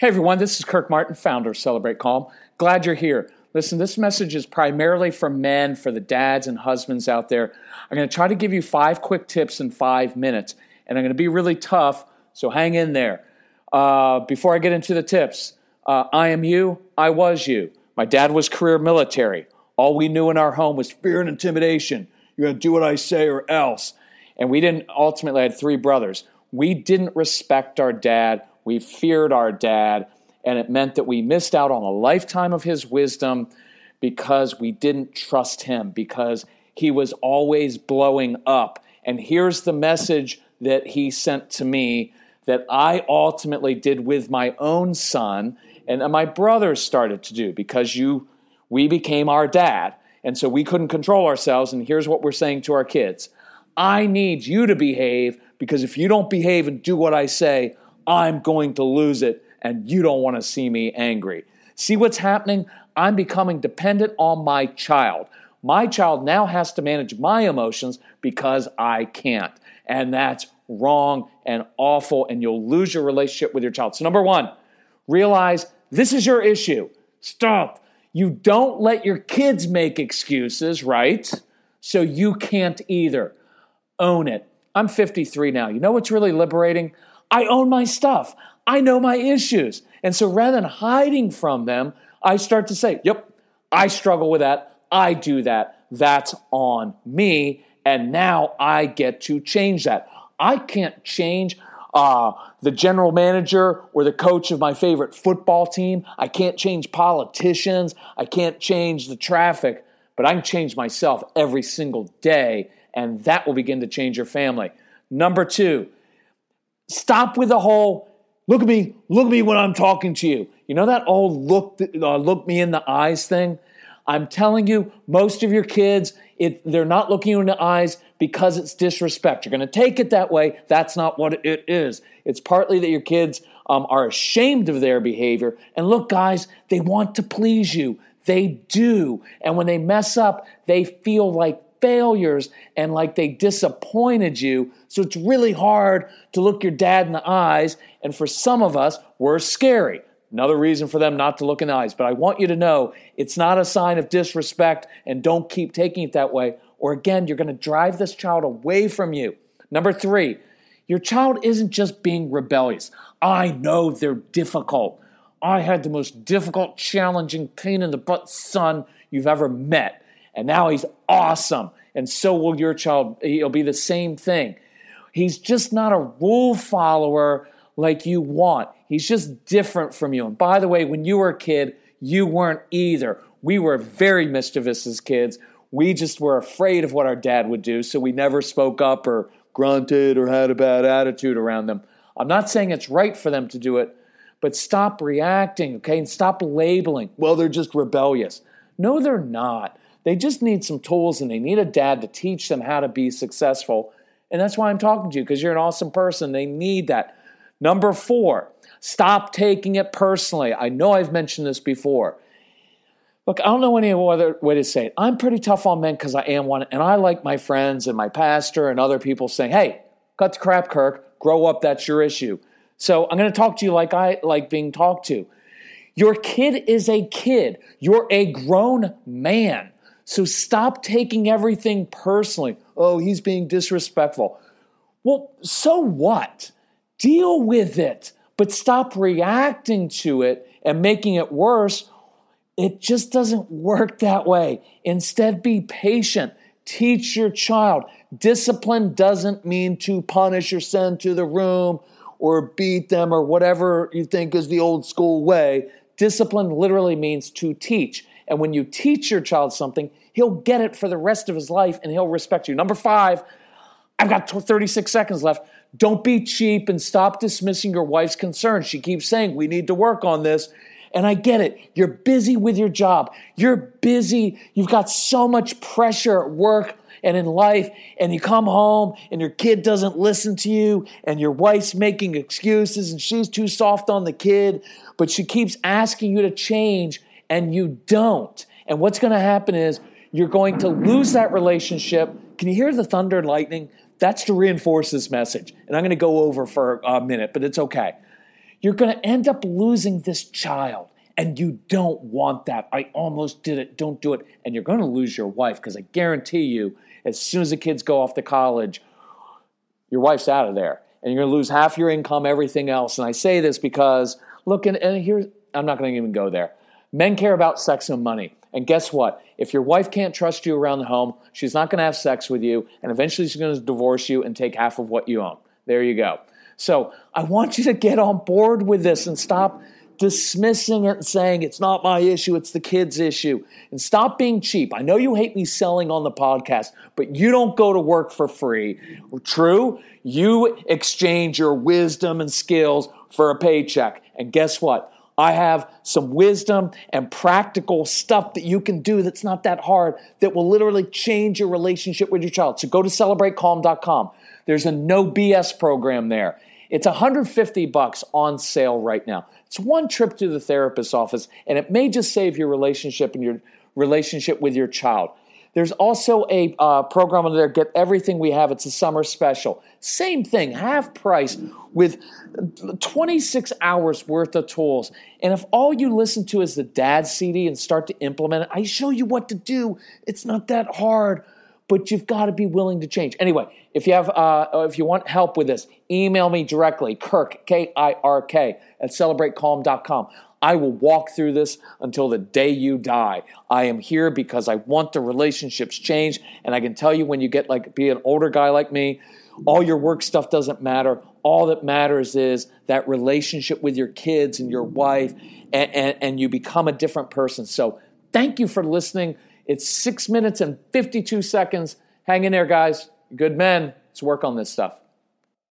Hey everyone, this is Kirk Martin, founder of Celebrate Calm. Glad you're here. Listen, this message is primarily for men, for the dads and husbands out there. I'm going to try to give you five quick tips in five minutes, and I'm going to be really tough, so hang in there. Uh, before I get into the tips, uh, I am you, I was you. My dad was career military. All we knew in our home was fear and intimidation. You're going to do what I say or else. And we didn't, ultimately, I had three brothers. We didn't respect our dad we feared our dad, and it meant that we missed out on a lifetime of his wisdom because we didn't trust him, because he was always blowing up. And here's the message that he sent to me that I ultimately did with my own son and my brothers started to do because you we became our dad and so we couldn't control ourselves and here's what we're saying to our kids I need you to behave because if you don't behave and do what I say I'm going to lose it, and you don't want to see me angry. See what's happening? I'm becoming dependent on my child. My child now has to manage my emotions because I can't. And that's wrong and awful, and you'll lose your relationship with your child. So, number one, realize this is your issue. Stop. You don't let your kids make excuses, right? So you can't either. Own it. I'm 53 now. You know what's really liberating? I own my stuff. I know my issues. And so rather than hiding from them, I start to say, yep, I struggle with that. I do that. That's on me. And now I get to change that. I can't change uh, the general manager or the coach of my favorite football team. I can't change politicians. I can't change the traffic, but I can change myself every single day. And that will begin to change your family. Number two, Stop with the whole look at me, look at me when I'm talking to you. You know that old look uh, look me in the eyes thing? I'm telling you, most of your kids, it, they're not looking you in the eyes because it's disrespect. You're going to take it that way. That's not what it is. It's partly that your kids um, are ashamed of their behavior. And look, guys, they want to please you. They do. And when they mess up, they feel like failures and like they disappointed you. So it's really hard to look your dad in the eyes. And for some of us, we're scary. Another reason for them not to look in the eyes. But I want you to know it's not a sign of disrespect and don't keep taking it that way. Or again, you're going to drive this child away from you. Number three, your child isn't just being rebellious. I know they're difficult. I had the most difficult, challenging, pain in the butt son you've ever met and now he's awesome. And so will your child. He'll be the same thing. He's just not a rule follower like you want. He's just different from you. And by the way, when you were a kid, you weren't either. We were very mischievous as kids. We just were afraid of what our dad would do, so we never spoke up or grunted or had a bad attitude around them. I'm not saying it's right for them to do it, but stop reacting, okay? And stop labeling. Well, they're just rebellious. No, they're not. They just need some tools and they need a dad to teach them how to be successful. And that's why I'm talking to you because you're an awesome person. They need that. Number four, stop taking it personally. I know I've mentioned this before. Look, I don't know any other way to say it. I'm pretty tough on men because I am one, and I like my friends and my pastor and other people saying, "Hey, cut the crap, Kirk. Grow up. That's your issue." So I'm going to talk to you like I like being talked to. Your kid is a kid. You're a grown man. So stop taking everything personally. Oh, he's being disrespectful. Well, so what? Deal with it, but stop reacting to it and making it worse. It just doesn't work that way. Instead, be patient. Teach your child. Discipline doesn't mean to punish or send to the room or beat them or whatever you think is the old school way. Discipline literally means to teach. And when you teach your child something, he'll get it for the rest of his life and he'll respect you. Number five, I've got 36 seconds left. don't be cheap and stop dismissing your wife's concerns. She keeps saying, we need to work on this. And I get it. You're busy with your job. You're busy. You've got so much pressure at work and in life, and you come home and your kid doesn't listen to you, and your wife's making excuses and she's too soft on the kid, but she keeps asking you to change and you don't. And what's going to happen is you're going to lose that relationship. Can you hear the thunder and lightning? That's to reinforce this message. And I'm going to go over for a minute, but it's okay. You're going to end up losing this child. And you don't want that. I almost did it. Don't do it. And you're going to lose your wife because I guarantee you, as soon as the kids go off to college, your wife's out of there. And you're going to lose half your income, everything else. And I say this because, look, and, and here, I'm not going to even go there. Men care about sex and money. And guess what? If your wife can't trust you around the home, she's not going to have sex with you, and eventually she's going to divorce you and take half of what you own. There you go. So I want you to get on board with this and stop dismissing it and saying it's not my issue, it's the kid's issue. And stop being cheap. I know you hate me selling on the podcast, but you don't go to work for free. True? You exchange your wisdom and skills for a paycheck. And guess what? I have some wisdom and practical stuff that you can do that's not that hard that will literally change your relationship with your child. So go to celebratecalm.com. There's a no BS program there. It's 150 bucks on sale right now. It's one trip to the therapist's office and it may just save your relationship and your relationship with your child. There's also a uh, program on there, Get Everything We Have. It's a summer special. Same thing, half price with 26 hours worth of tools. And if all you listen to is the dad CD and start to implement it, I show you what to do. It's not that hard, but you've got to be willing to change. Anyway, if you have, uh, if you want help with this, email me directly, Kirk, K I R K, at celebratecalm.com. I will walk through this until the day you die. I am here because I want the relationships changed. And I can tell you when you get like, be an older guy like me, all your work stuff doesn't matter. All that matters is that relationship with your kids and your wife, and, and, and you become a different person. So thank you for listening. It's six minutes and 52 seconds. Hang in there, guys. Good men. Let's work on this stuff.